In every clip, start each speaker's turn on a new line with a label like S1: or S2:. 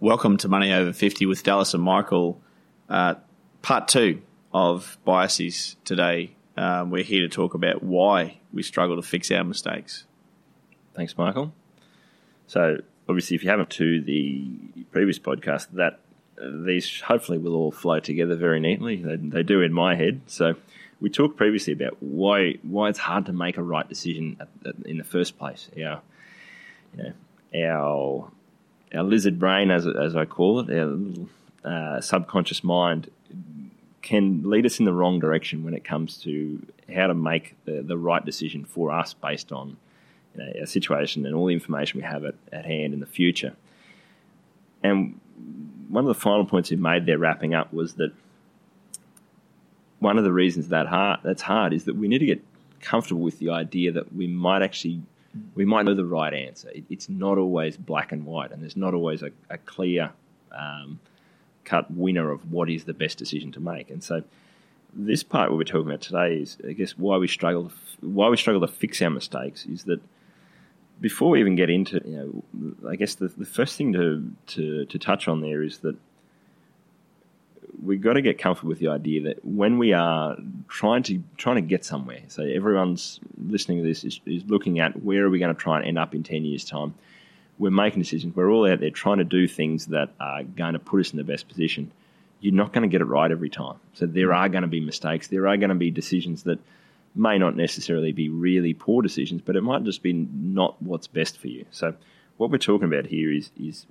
S1: Welcome to Money Over 50 with Dallas and Michael. Uh, part two of biases today. Um, we're here to talk about why we struggle to fix our mistakes.
S2: Thanks, Michael. So, obviously, if you haven't to the previous podcast, that uh, these hopefully will all flow together very neatly. They, they do in my head. So, we talked previously about why why it's hard to make a right decision at, at, in the first place. Our, you know, our our lizard brain, as as I call it, our uh, subconscious mind, can lead us in the wrong direction when it comes to how to make the, the right decision for us based on you know, our situation and all the information we have at, at hand in the future. And one of the final points we made there, wrapping up, was that one of the reasons that hard that's hard is that we need to get comfortable with the idea that we might actually we might know the right answer. It, it's not always black and white, and there's not always a, a clear um, cut winner of what is the best decision to make. And so, this part we're talking about today is, I guess, why we struggle why we struggle to fix our mistakes is that before we even get into, you know, I guess the, the first thing to, to to touch on there is that we've got to get comfortable with the idea that when we are trying to trying to get somewhere, so everyone's listening to this is, is looking at where are we going to try and end up in ten years' time. We're making decisions. We're all out there trying to do things that are going to put us in the best position. You're not going to get it right every time. So there are going to be mistakes. There are going to be decisions that may not necessarily be really poor decisions, but it might just be not what's best for you. So what we're talking about here is is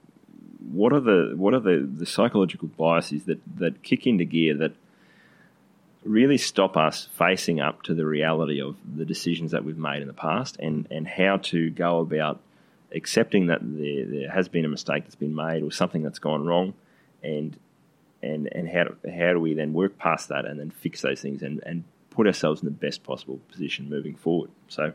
S2: what are the what are the, the psychological biases that, that kick into gear that really stop us facing up to the reality of the decisions that we've made in the past and, and how to go about accepting that there, there has been a mistake that's been made or something that's gone wrong and and and how do, how do we then work past that and then fix those things and, and put ourselves in the best possible position moving forward. So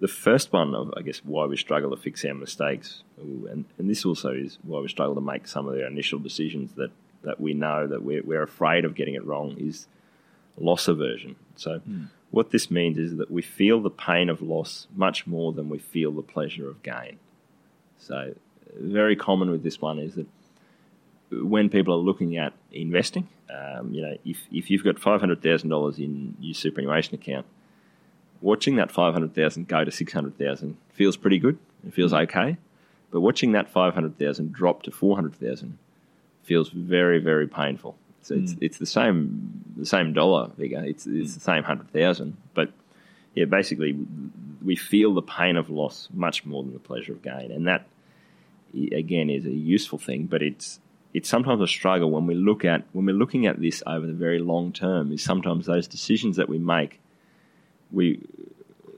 S2: the first one of I guess why we struggle to fix our mistakes, and, and this also is why we struggle to make some of our initial decisions that, that we know that we're, we're afraid of getting it wrong is loss aversion. So mm. what this means is that we feel the pain of loss much more than we feel the pleasure of gain. So very common with this one is that when people are looking at investing, um, you know, if, if you've got five hundred thousand dollars in your superannuation account watching that 500,000 go to 600,000 feels pretty good. It feels mm. okay. But watching that 500,000 drop to 400,000 feels very, very painful. So mm. it's, it's the same the same dollar figure. It's, it's mm. the same 100,000. But yeah, basically, we feel the pain of loss much more than the pleasure of gain. And that, again, is a useful thing, but it's it's sometimes a struggle when we look at when we're looking at this over the very long term is sometimes those decisions that we make we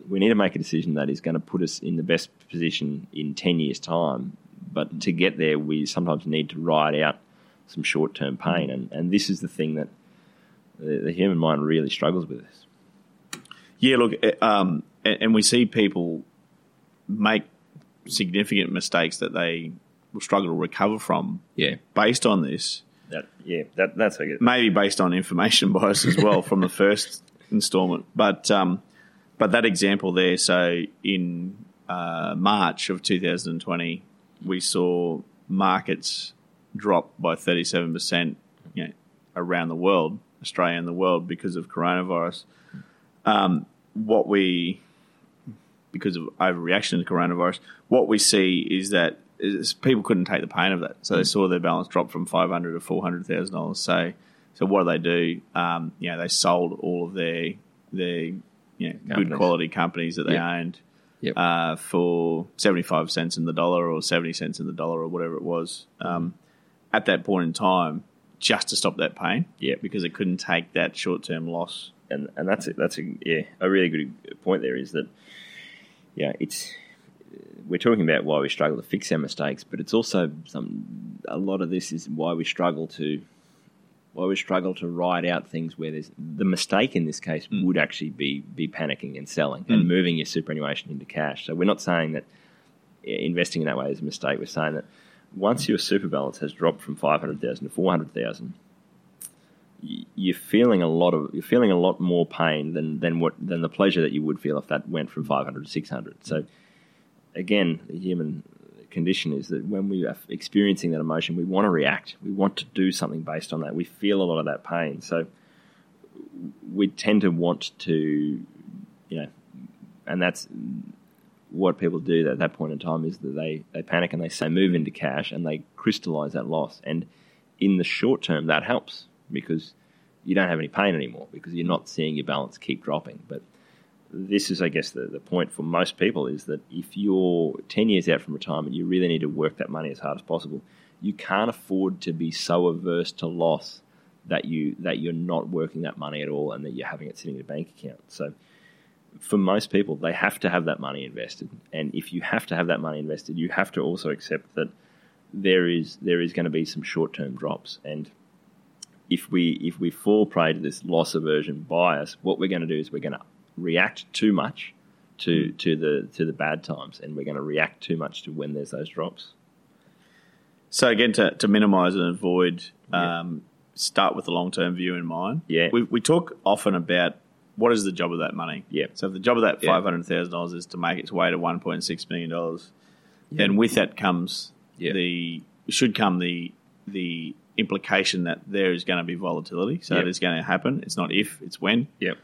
S2: we need to make a decision that is going to put us in the best position in 10 years' time. But to get there, we sometimes need to ride out some short term pain. And, and this is the thing that the, the, human mind really struggles with this.
S1: Yeah, look, eh, um, and, and we see people make significant mistakes that they will struggle to recover from.
S2: Yeah.
S1: Based on this.
S2: That, yeah, that, that's a good.
S1: Maybe based on information bias as well from the first installment. But um, but that example there, so in uh, March of 2020, we saw markets drop by 37%, you know, around the world, Australia and the world, because of coronavirus. Um, what we, because of overreaction to coronavirus, what we see is that is people couldn't take the pain of that, so they mm. saw their balance drop from five hundred to four hundred thousand dollars. So so what do they do? Um, you know, they sold all of their their you know, good quality companies that they yep. owned yep. uh, for seventy five cents in the dollar or seventy cents in the dollar or whatever it was. Um, at that point in time, just to stop that pain,
S2: yeah,
S1: because it couldn't take that short term loss.
S2: And and that's it. That's a yeah a really good point. There is that yeah it's we're talking about why we struggle to fix our mistakes, but it's also some a lot of this is why we struggle to why we struggle to ride out things where there's the mistake in this case
S1: Mm.
S2: would actually be be panicking and selling and moving your superannuation into cash. So we're not saying that investing in that way is a mistake. We're saying that once your super balance has dropped from five hundred thousand to four hundred thousand, you're feeling a lot of you're feeling a lot more pain than than what than the pleasure that you would feel if that went from 500 to 600 so again the human condition is that when we are experiencing that emotion we want to react. We want to do something based on that. We feel a lot of that pain. So we tend to want to you know and that's what people do at that point in time is that they, they panic and they say move into cash and they crystallize that loss. And in the short term that helps because you don't have any pain anymore because you're not seeing your balance keep dropping. But this is, I guess, the, the point for most people is that if you're 10 years out from retirement, you really need to work that money as hard as possible. You can't afford to be so averse to loss that you that you're not working that money at all and that you're having it sitting in a bank account. So for most people, they have to have that money invested. And if you have to have that money invested, you have to also accept that there is there is going to be some short term drops. And if we if we fall prey to this loss aversion bias, what we're going to do is we're going to react too much to to the to the bad times, and we're going to react too much to when there's those drops.
S1: So again, to, to minimise and avoid,
S2: Yeah.
S1: um, start with the long term view in mind.
S2: Yeah.
S1: we, we talk often about what is the job of that money.
S2: Yeah.
S1: So if the job of that
S2: Yeah.
S1: five hundred thousand dollars is to make its way to one point six million dollars, then with that comes
S2: Yeah.
S1: the should come the the implication that there is going to be volatility. So
S2: Yeah.
S1: that is going to happen. It's not if, it's when.
S2: Yep.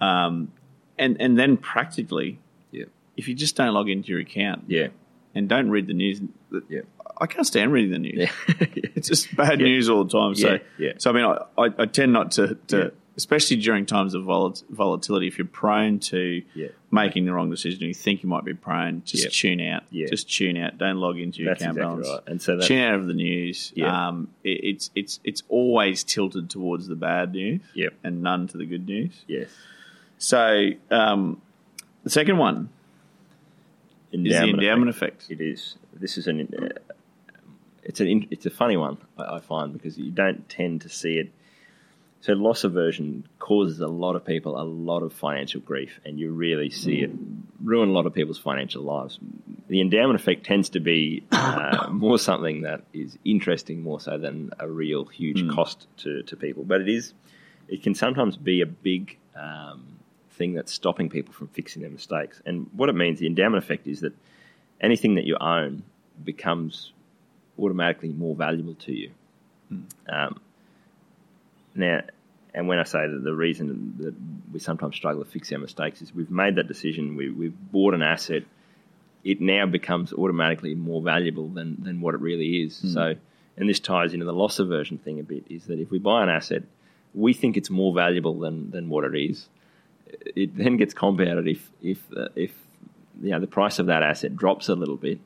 S1: Um, and and then practically,
S2: Yep.
S1: if you just don't log into your account
S2: Yeah.
S1: and don't read the news,
S2: Yeah.
S1: I can't stand reading the news.
S2: Yeah.
S1: It's just bad
S2: Yeah.
S1: news all the time. So,
S2: Yeah, yeah.
S1: so I mean, I, I, I tend not to, to
S2: Yeah.
S1: especially during times of vol- volatility, if you're prone to
S2: Yeah.
S1: making the wrong decision, you think you might be prone, just
S2: Yeah.
S1: tune out.
S2: Yeah.
S1: Just tune out. Don't log into your
S2: That's
S1: account
S2: exactly
S1: balance.
S2: right. And so that
S1: Tune out of the news.
S2: Yeah.
S1: Um, it, it's it's it's always tilted towards the bad news,
S2: Yep.
S1: and none to the good news.
S2: yes.
S1: So um, the second one is the endowment effect.
S2: It is. This is an. Uh, it's an. It's a funny one I, I find because you don't tend to see it. So loss aversion causes a lot of people a lot of financial grief, and you really see it ruin a lot of people's financial lives. The endowment effect tends to be uh, more something that is interesting more so than a real huge cost to, to people. But it is. It can sometimes be a big um, thing that's stopping people from fixing their mistakes. And what it means, the endowment effect, is that anything that you own becomes automatically more valuable to you. Um, now, and when I say that the reason that we sometimes struggle to fix our mistakes is we've made that decision, we, we've bought an asset, it now becomes automatically more valuable than, than what it really is. So, and this ties into the loss aversion thing a bit, is that if we buy an asset, we think it's more valuable than, than what it is. It then gets compounded if if uh, if you know the price of that asset drops a little bit.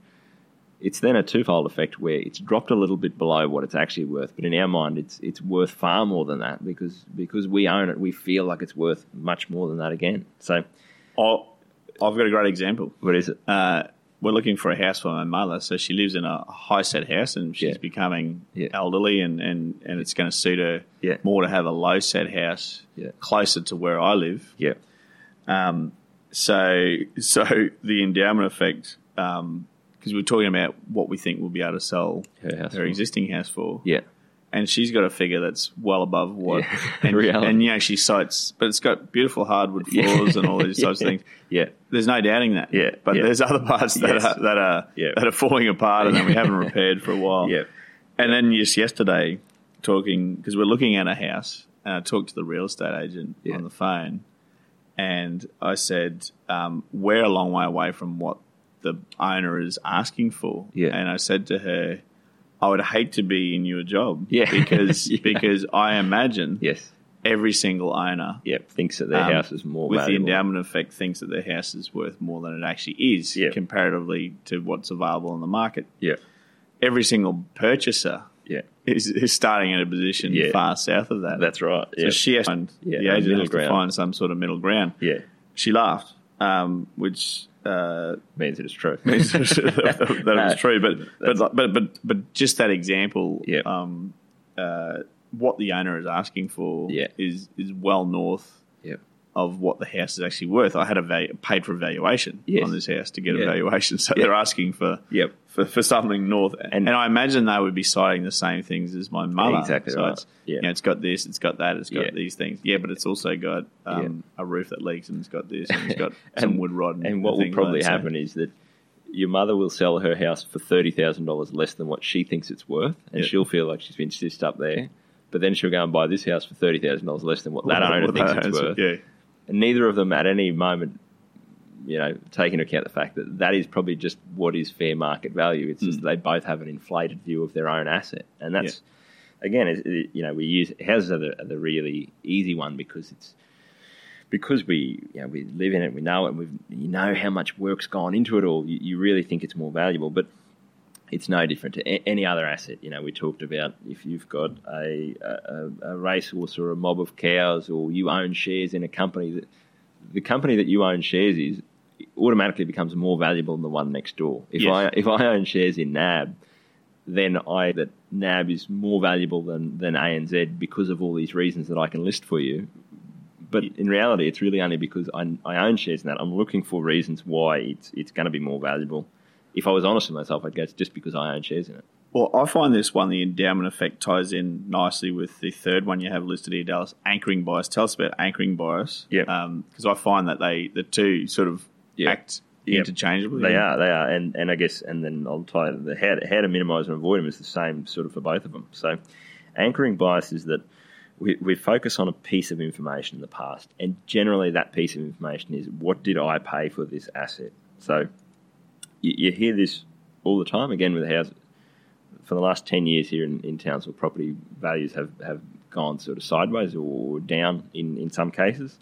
S2: It's then a twofold effect where it's dropped a little bit below what it's actually worth, but in our mind, it's it's worth far more than that because because we own it, we feel like it's worth much more than that again. So,
S1: Oh, I've got a great example.
S2: what is it?
S1: uh, we're looking for a house for my mother. So she lives in a high set house and she's
S2: Yeah.
S1: becoming
S2: Yeah.
S1: elderly and, and, and it's going to suit her
S2: Yeah.
S1: more to have a low set house
S2: Yeah.
S1: closer to where I live.
S2: Yeah,
S1: Um, so so the endowment effect, because we're talking about what we think we'll be able to sell
S2: Her house
S1: her existing house for.
S2: yeah,
S1: And she's got a figure that's well above what.
S2: Yeah.
S1: And,
S2: Reality.
S1: and, know, she cites, but it's got beautiful hardwood floors and all these types of things.
S2: yeah,
S1: There's no doubting that.
S2: Yeah,
S1: But
S2: yeah.
S1: there's other parts that
S2: Yes.
S1: are that are
S2: Yeah.
S1: that are falling apart and that we haven't repaired for a while.
S2: yeah,
S1: And then just yesterday, talking because we're looking at a house, and I talked to the real estate agent
S2: Yeah.
S1: on the phone, and I said um, we're a long way away from what the owner is asking for.
S2: Yeah.
S1: And I said to her, I would hate to be in your job.
S2: Yeah.
S1: Because
S2: Yeah.
S1: because I imagine
S2: yes,
S1: every single owner
S2: yeah. Thinks that their
S1: um,
S2: house is more
S1: with
S2: valuable.
S1: the endowment effect thinks that their house is worth more than it actually is
S2: Yeah.
S1: comparatively to what's available on the market.
S2: Yeah,
S1: Every single purchaser
S2: yeah,
S1: is, is starting at a position
S2: Yeah.
S1: far south of that.
S2: that's right.
S1: so
S2: Yeah,
S1: she has to find,
S2: Yeah,
S1: the agent has to
S2: ground.
S1: find some sort of middle ground.
S2: yeah,
S1: She laughed. um, which uh,
S2: means it is true.
S1: means that it
S2: No,
S1: was true. But but but but but just that example,
S2: Yeah.
S1: um, uh, what the owner is asking for
S2: Yeah.
S1: is is well north
S2: Yep.
S1: Of what the house is actually worth. I had a value, paid for a valuation
S2: Yes.
S1: on this house to get
S2: Yeah.
S1: a valuation, so
S2: Yeah.
S1: they're asking for
S2: Yep.
S1: for, for something north. And,
S2: And-
S1: I imagine they would be citing the same things as my mother.
S2: Exactly
S1: so
S2: right.
S1: It's,
S2: Yeah.
S1: you know, it's got this, it's got that, it's got
S2: Yeah.
S1: these things. Yeah, but it's also got um, a roof that leaks, and it's got this, and it's got some wood rod. And,
S2: And what will
S1: like
S2: probably happen is that your mother will sell her house for thirty thousand dollars less than what she thinks it's worth, and
S1: Yeah.
S2: she'll feel like she's been stitched up there. But then she'll go and buy this house for thirty thousand dollars less than what that owner thinks it's worth.
S1: Yeah.
S2: Neither of them at any moment, you know, take into account the fact that that is probably just what is fair market value. It's
S1: Hmm.
S2: just they both have an inflated view of their own asset, and that's again, it, it- you know, we use houses are the, are the really easy one because it's because we you know we live in it, we know it, we you know how much work's gone into it all. You, you really think it's more valuable, but it's no different to a- any other asset. You know, we talked about if you've got a, a, a racehorse or a mob of cows, or you own shares in a company that the company that you own shares is automatically becomes more valuable than the one next door. If
S1: Yes.
S2: I if I own shares in NAB, then I that NAB is more valuable than than ANZ because of all these reasons that I can list for you. But in reality, it's really only because I, I own shares in that. I'm looking for reasons why it's it's going to be more valuable. If I was honest with myself, I'd go it's just because I own shares in it.
S1: Well, I find this one, the endowment effect, ties in nicely with the third one you have listed here, Dallas, anchoring bias. Tell us about anchoring bias.
S2: Yeah.
S1: Because um, I find that they the two sort of
S2: Yeah.
S1: act
S2: Yep.
S1: interchangeably.
S2: They are, they are, and and I guess, and then I'll tie the how to, how to minimise and avoid them is the same sort of for both of them. So, anchoring bias is that we, we focus on a piece of information in the past, and generally that piece of information is what did I pay for this asset. So, you, you hear this all the time again with houses. For the last ten years here in, in Townsville, property values have, have gone sort of sideways or down in, in some cases.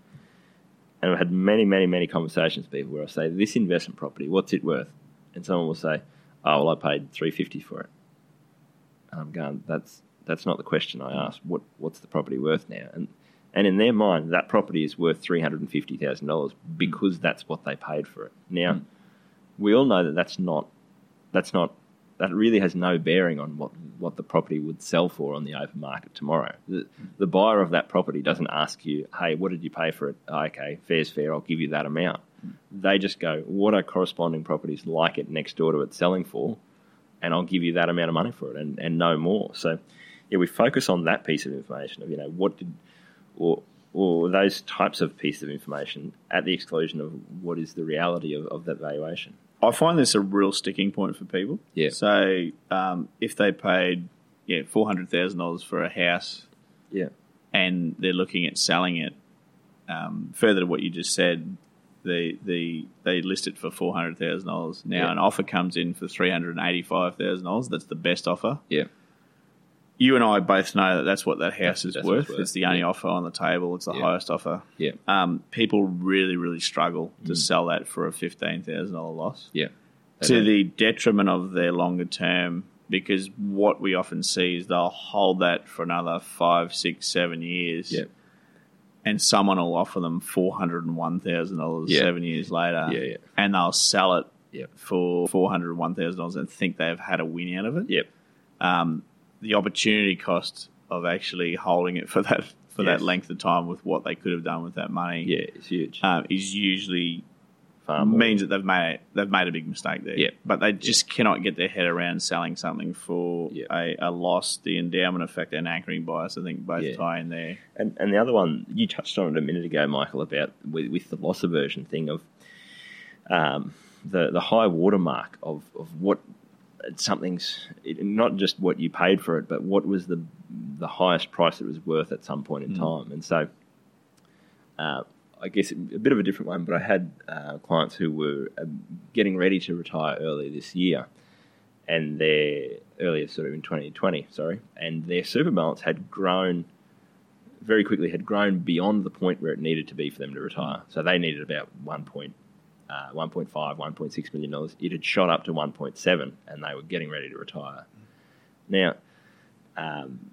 S2: And I've had many, many, many conversations with people where I say, "This investment property, what's it worth?" And someone will say, "Oh, well, I paid three fifty for it." And I'm going, "That's that's not the question I asked. What what's the property worth now?" And and in their mind, that property is worth three hundred and fifty thousand dollars because that's what they paid for it. Now, hmm. We all know that that's not that's not that really has no bearing on what, what the property would sell for on the open market tomorrow. The, the buyer of that property doesn't ask you, hey, what did you pay for it? Oh, okay, fair's fair, I'll give you that amount. They just go, what are corresponding properties like it next door to it selling for? And I'll give you that amount of money for it and, and no more. So, yeah, we focus on that piece of information of, you know, what did, or, or those types of pieces of information at the exclusion of what is the reality of, of that valuation.
S1: I find this a real sticking point for people.
S2: Yeah.
S1: So um, if they paid yeah four hundred thousand dollars for a house
S2: Yeah.
S1: and they're looking at selling it, um, further to what you just said, the the they list it for four hundred thousand dollars. Now
S2: Yeah.
S1: an offer comes in for three hundred and eighty five thousand dollars. That's the best offer.
S2: Yeah.
S1: You and I both know that that's what that house is worth.
S2: it's worth,
S1: It's the only
S2: yeah.
S1: offer on the table. It's the
S2: Yeah.
S1: highest offer.
S2: Yeah.
S1: Um, people really really struggle
S2: Mm.
S1: to sell that for a fifteen thousand dollar loss
S2: Yeah.
S1: to the detriment of their longer term because what we often see is they'll hold that for another five, six, seven years.
S2: Yeah.
S1: And someone will offer them four hundred and one thousand dollars seven years later.
S2: Yeah, yeah.
S1: And they'll sell it
S2: Yeah.
S1: for four hundred and one thousand dollars and think they've had a win out of it.
S2: Yep.
S1: Um, the opportunity cost of actually holding it for that for
S2: Yes.
S1: that length of time with what they could have done with that money
S2: Yeah, it's huge.
S1: um, is usually
S2: Far more.
S1: means that they've made they've made a big mistake there.
S2: Yeah.
S1: But they just cannot get their head around selling something for
S2: Yeah.
S1: a, a loss. The endowment effect and anchoring bias, I think, both
S2: Yeah.
S1: tie in there.
S2: And, and the other one, you touched on it a minute ago, Michael, about with, with the loss aversion thing of um, the the high watermark of, of what something's not just what you paid for it, but what was the the highest price it was worth at some point in time. And so, uh, I guess a bit of a different one, but I had uh, clients who were uh, getting ready to retire early this year, and their earlier sort of in 2020, sorry, and their super balance had grown very quickly, had grown beyond the point where it needed to be for them to retire. So they needed about one point. Uh, 1.5, 1.6 million dollars. It had shot up to 1.7, and they were getting ready to retire. Now, um,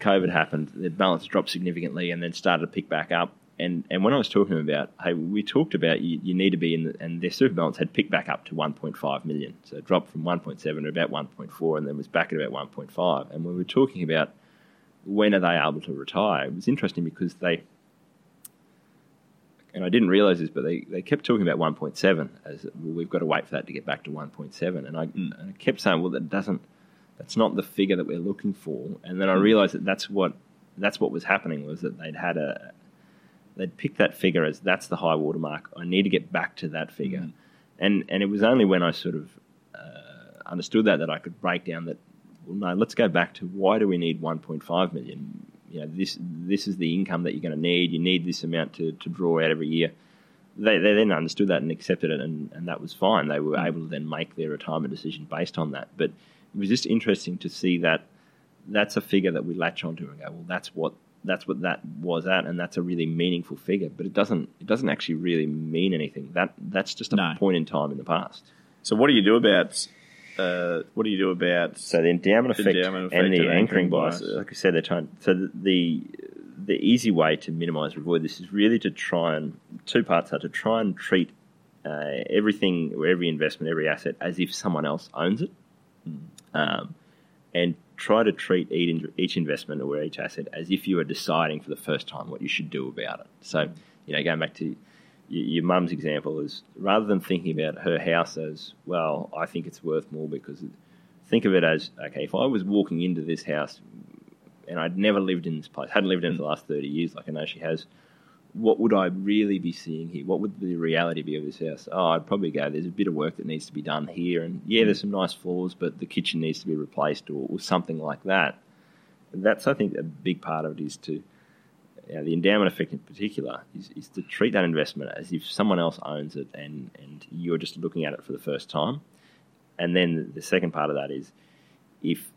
S2: COVID happened, the balance dropped significantly and then started to pick back up. and and when I was talking about, hey, we talked about you, you need to be in, the, and their super balance had picked back up to 1.5 million, so it dropped from 1.7 to about 1.4, and then was back at about 1.5. And when we were talking about when are they able to retire, it was interesting because they, and I didn't realize this, but they, they kept talking about 1.7 as well, we've got to wait for that to get back to 1.7, and I, and I kept saying, well, that doesn't, that's not the figure that we're looking for, and then I realized that that's what that's what was happening was that they'd had a they'd picked that figure as that's the high water mark. I need to get back to that figure, mm. and and it was only when I sort of uh, understood that that I could break down that. Well, no, let's go back to why do we need 1.5 million? You know, this this is the income that you're going to need. You need this amount to, to draw out every year. They, they then understood that and accepted it, and, and that was fine. They were able to then make their retirement decision based on that. But it was just interesting to see that that's a figure that we latch onto and go, well, that's what that's what that was at, and that's a really meaningful figure. But it doesn't it doesn't actually really mean anything. That that's just a no. point in time in the past.
S1: So what do you do about uh, what do you do about
S2: so the endowment effect, endowment effect and the anchoring, anchoring bias? bias? Like I said, they're trying. So the, the the easy way to minimise or avoid this is really to try and two parts are to try and treat uh, everything or every investment, every asset as if someone else owns it, mm. um, and try to treat each investment or each asset as if you are deciding for the first time what you should do about it. So, you know, going back to your mum's example is rather than thinking about her house as well, I think it's worth more because think of it as okay, if I was walking into this house and I'd never lived in this place, hadn't lived in it for the last 30 years, like I know she has, what would I really be seeing here? What would the reality be of this house? Oh, I'd probably go, there's a bit of work that needs to be done here. And yeah, there's some nice floors, but the kitchen needs to be replaced or, or something like that. That's, I think, a big part of it is to, you know, the endowment effect in particular, is, is to treat that investment as if someone else owns it and, and you're just looking at it for the first time. And then the second part of that is if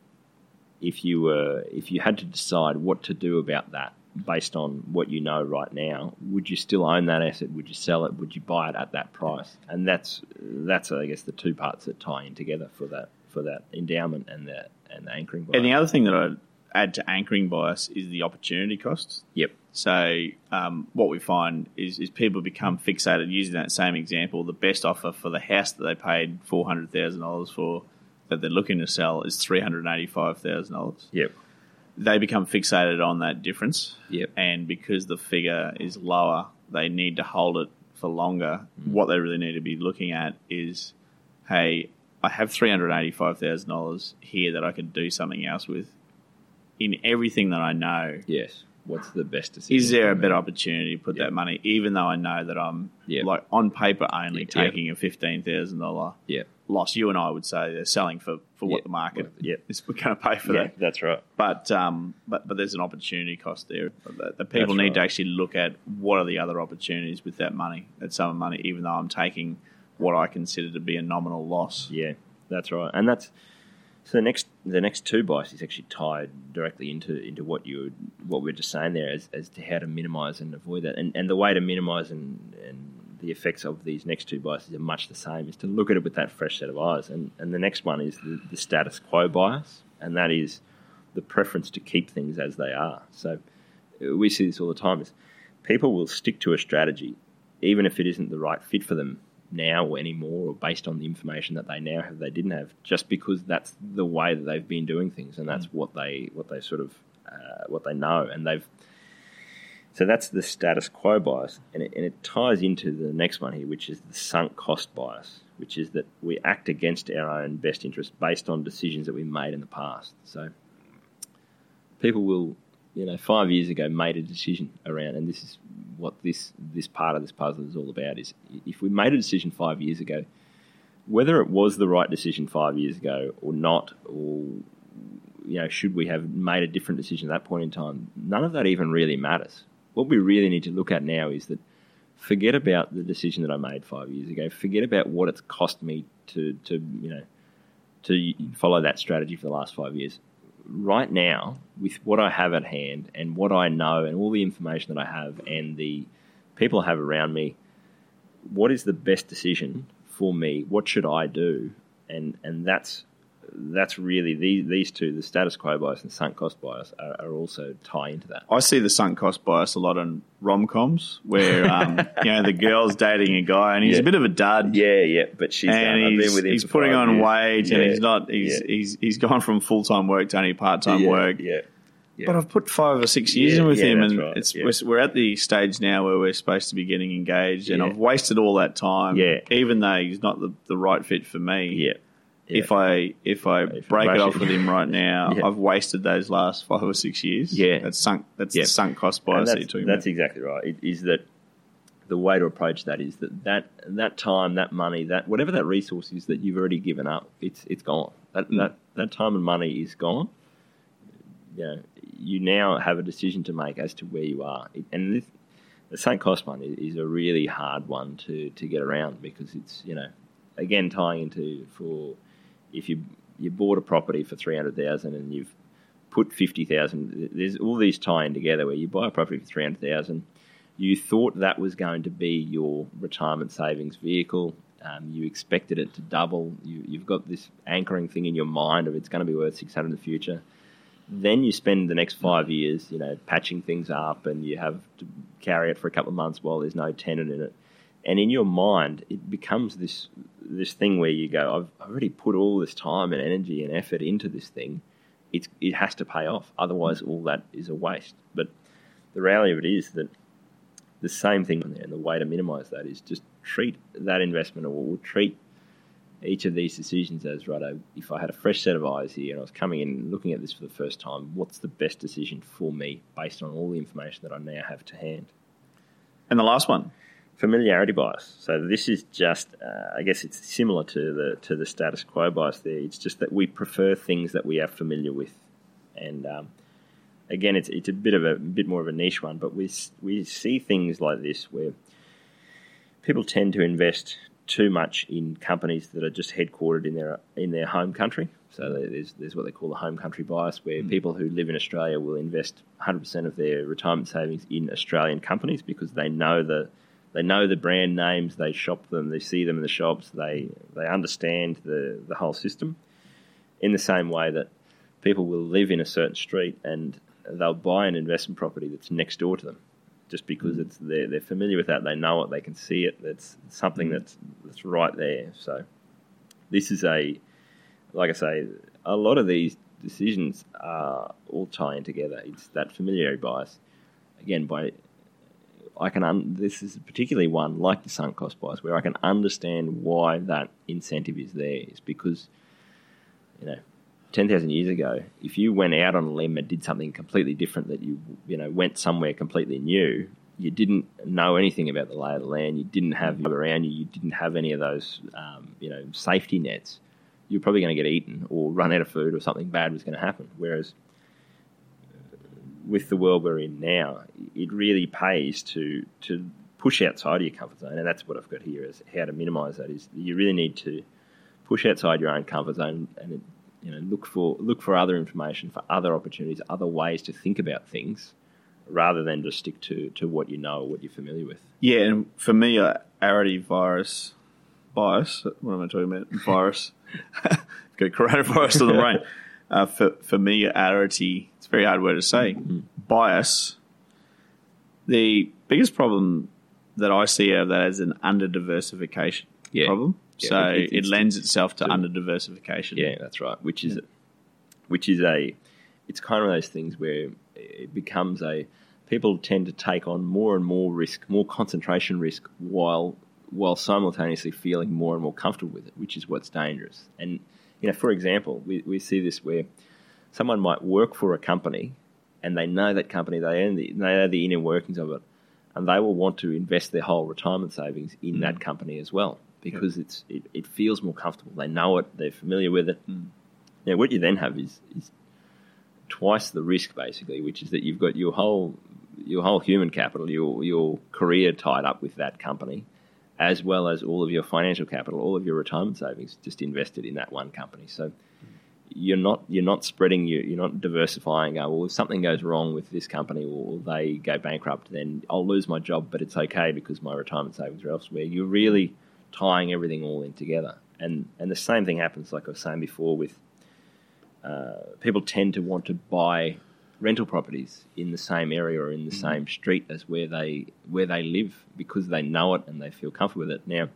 S2: if you were if you had to decide what to do about that based on what you know right now, would you still own that asset? Would you sell it? Would you buy it at that price? And that's that's I guess the two parts that tie in together for that for that endowment and the and the anchoring.
S1: And the other thing that I'd add to anchoring bias is the opportunity cost.
S2: Yep.
S1: So um, what we find is, is people become fixated using that same example. The best offer for the house that they paid four hundred thousand dollars for that they're looking to sell is three hundred eighty five thousand dollars.
S2: Yep
S1: they become fixated on that difference.
S2: Yep.
S1: And because the figure is lower, they need to hold it for longer. Mm. What they really need to be looking at is, hey, I have three hundred eighty-five thousand dollars here that I could do something else with. In everything that I know,
S2: yes. What's the best decision?
S1: Is there a better opportunity to put that money, even though I know that I'm yep. like on paper only taking a fifteen thousand dollar
S2: yeah
S1: loss. You and I would say they're selling for, for what the market
S2: yeah.
S1: is going to pay for yeah, that.
S2: That's right.
S1: But um, but but there's an opportunity cost there. The, the people that's need right. to actually look at what are the other opportunities with that money, that sum of money, even though I'm taking what I consider to be a nominal loss.
S2: Yeah, that's right, and that's so the next the next two biases actually tied directly into into what you what we are just saying there as, as to how to minimise and avoid that, and and the way to minimise and and the effects of these next two biases are much the same, is to look at it with that fresh set of eyes. And, and the next one is the, the status quo bias, and that is the preference to keep things as they are. So we see this all the time is people will stick to a strategy even if it isn't the right fit for them now or anymore or based on the information that they now have they didn't have just because that's the way that they've been doing things and that's mm. what they what they sort of uh, what they know and they've so that's the status quo bias, and it, and it ties into the next one here, which is the sunk cost bias, which is that we act against our own best interest based on decisions that we made in the past. So people will, you know, five years ago made a decision around, and this is what this this part of this puzzle is all about: is if we made a decision five years ago, whether it was the right decision five years ago or not, or you know, should we have made a different decision at that point in time? None of that even really matters what we really need to look at now is that forget about the decision that I made five years ago. Forget about what it's cost me to, to you know, to follow that strategy for the last five years. Right now, with what I have at hand and what I know and all the information that I have and the people I have around me, what is the best decision for me? What should I do? And and that's that's really these, these two, the status quo bias and sunk cost bias, are, are also tie into that.
S1: I see the sunk cost bias a lot in rom coms where um, you know the girl's dating a guy and he's
S2: Yeah.
S1: a bit of a dud.
S2: Yeah, yeah, but she's
S1: And
S2: done. I've
S1: he's,
S2: been with him
S1: he's putting on
S2: years.
S1: weight
S2: Yeah,
S1: and he's not he's,
S2: yeah.
S1: he's he's gone from full time work to only part time work.
S2: Yeah, yeah.
S1: But I've put five or six years in with him, and
S2: right,
S1: it's we're, we're at the stage now where we're supposed to be getting engaged, and. I've wasted all that time.
S2: Yeah.
S1: even though he's not the, the right fit for me.
S2: yeah. Yeah.
S1: If I if I
S2: If
S1: break it off
S2: it.
S1: with him right now,
S2: Yeah.
S1: I've wasted those last five or six years.
S2: Yeah.
S1: that's sunk. That's
S2: Yeah.
S1: sunk cost bias that you're
S2: that's,
S1: talking
S2: that's
S1: about.
S2: exactly right. It is that the way to approach that is that, that that time, that money, that whatever that resource is that you've already given up, it's it's gone. That
S1: Mm.
S2: that that time and money is gone. You know, you now have a decision to make as to where you are, It- and this, the sunk cost one is, is a really hard one to to get around because it's you know, again tying into for if you you bought a property for three hundred thousand and you've put fifty thousand. There's all these tying together where you buy a property for three hundred thousand. You thought that was going to be your retirement savings vehicle. Um, you expected it to double. You, you've got this anchoring thing in your mind of it's going to be worth six hundred in the future. Then you spend the next five years, you know, patching things up, and you have to carry it for a couple of months while there's no tenant in it. And in your mind, it becomes this this thing where you go, I've already put all this time and energy and effort into this thing it's, it has to pay off. Otherwise, all that is a waste. But the reality of it is that the same thing, and the way to minimise that is just treat that investment or treat each of these decisions as right. If I had a fresh set of eyes here and I was coming in and looking at this for the first time, what's the best decision for me based on all the information that I now have to hand?
S1: And the last one,
S2: familiarity bias. So this is just, uh, I guess, it's similar to the to the status quo bias. There, it's just that we prefer things that we are familiar with, and um, again, it's it's a bit of a bit more of a niche one. But we we see things like this where people tend to invest too much in companies that are just headquartered in their in their home country. So there's there's what they call the home country bias, where people who live in Australia will invest 100% of their retirement savings in Australian companies because they know the they know the brand names, they shop them, they see them in the shops, they they understand the the whole system. In the same way that people will live in a certain street and they'll buy an investment property that's next door to them, just because mm. it's they're, they're familiar with that, they know it, they can see it. That's something mm. that's that's right there. So this is a like I say, a lot of these decisions are all tying together. It's that familiarity bias. Again, by I can un- this is particularly one like the sunk cost bias where I can understand why that incentive is there. Is because you know ten thousand years ago, if you went out on a limb and did something completely different, that you you know went somewhere completely new, you didn't know anything about the lay of the land. You didn't have around you. You didn't have any of those um, you know safety nets. You're probably going to get eaten or run out of food or something bad was going to happen. Whereas with the world we're in now, it really pays to to push outside of your comfort zone, and that's what I've got here is how to minimise that. Is you really need to push outside your own comfort zone and you know look for look for other information, for other opportunities, other ways to think about things, rather than just stick to to what you know or what you're familiar with.
S1: yeah, and for me, uh, arity virus bias. What am I talking about? Virus. Got coronavirus on the brain. Uh, for for me, arity. It's a very hard word to say.
S2: Mm-hmm.
S1: Bias. The biggest problem that I see out of that is an under diversification
S2: Yeah.
S1: problem.
S2: Yeah,
S1: so
S2: it-
S1: it,
S2: it's-
S1: lends itself to
S2: to-
S1: under diversification.
S2: Yeah, that's right. Which is, which is a, it's kind of those things where it becomes a, people tend to take on more and more risk, more concentration risk, while while simultaneously feeling more and more comfortable with it, which is what's dangerous. And you know, for example, we, we see this where someone might work for a company, and they know that company, they own the, they know the inner workings of it, and they will want to invest their whole retirement savings in that mm. company as well because it's it, it feels more comfortable. They know it, they're familiar with it. Mm. Now, what you then have is, is twice the risk, basically, which is that you've got your whole your whole human capital, your your career tied up with that company, as well as all of your financial capital, all of your retirement savings, just invested in that one company. So you're not you're not spreading you you're not diversifying. Uh, well, if something goes wrong with this company or they go bankrupt, then I'll lose my job, but it's okay because my retirement savings are elsewhere. You're really tying everything all in together, and and the same thing happens, like I was saying before, with uh, people tend to want to buy rental properties in the same area or in the mm-hmm. same street as where they where they live because they know it and they feel comfortable with it. Now,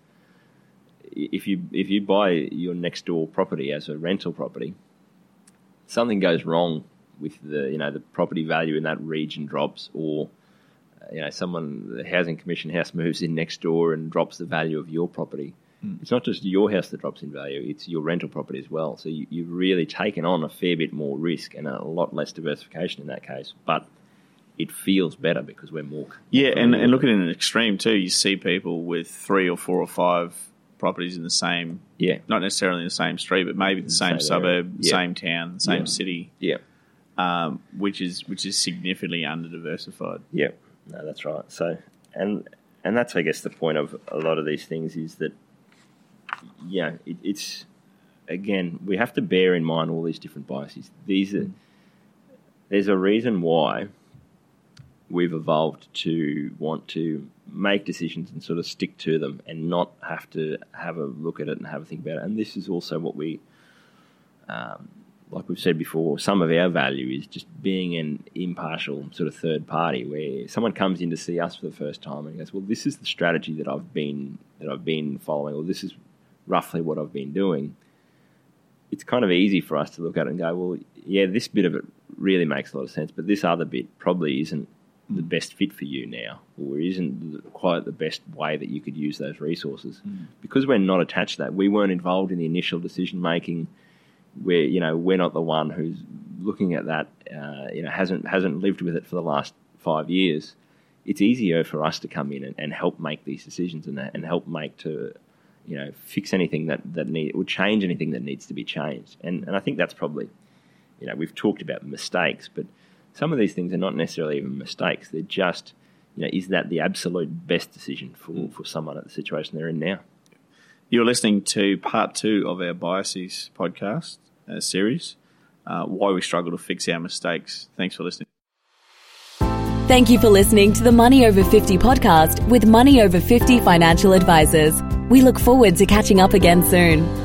S2: if you if you buy your next door property as a rental property, something goes wrong with the you know the property value in that region drops or you know someone the housing commission house moves in next door and drops the value of your property Mm. It's not just your house that drops in value; it's your rental property as well. So you, you've really taken on a fair bit more risk and a lot less diversification in that case. But it feels better because we're more.
S1: Yeah, and, and looking at in an extreme too, you see people with three or four or five properties in the same,
S2: yeah,
S1: not necessarily in the same street, but maybe the same, same suburb, yeah. same town, same
S2: yeah.
S1: city,
S2: yeah,
S1: um, which is which is significantly under diversified.
S2: Yeah, no, that's right. So, and and that's I guess the point of a lot of these things is that yeah, it, it's again we have to bear in mind all these different biases. These are there's a reason why we've evolved to want to make decisions and sort of stick to them and not have to have a look at it and have a think about it. And this is also what we, um, like we've said before, some of our value is just being an impartial sort of third party where someone comes in to see us for the first time and goes, "Well, this is the strategy that I've been that I've been following, or this is roughly what I've been doing, it's kind of easy for us to look at it and go, well, yeah, this bit of it really makes a lot of sense, but this other bit probably isn't the mm. best fit for you now, or isn't quite the best way that you could use those resources. Mm. Because we're not attached to that, we weren't involved in the initial decision making. Where you know we're not the one who's looking at that, uh, you know, hasn't hasn't lived with it for the last five years. It's easier for us to come in and, and help make these decisions and, and help make to you know, fix anything that that need or change anything that needs to be changed. And and I think that's probably, you know, we've talked about mistakes, but some of these things are not necessarily even mistakes. They're just, you know, is that the absolute best decision for for someone at the situation they're in now?
S1: You're listening to part two of our biases podcast uh, series. Uh, why we struggle to fix our mistakes. Thanks for listening.
S3: Thank you for listening to the Money Over 50 podcast with Money Over 50 financial advisors. We look forward to catching up again soon.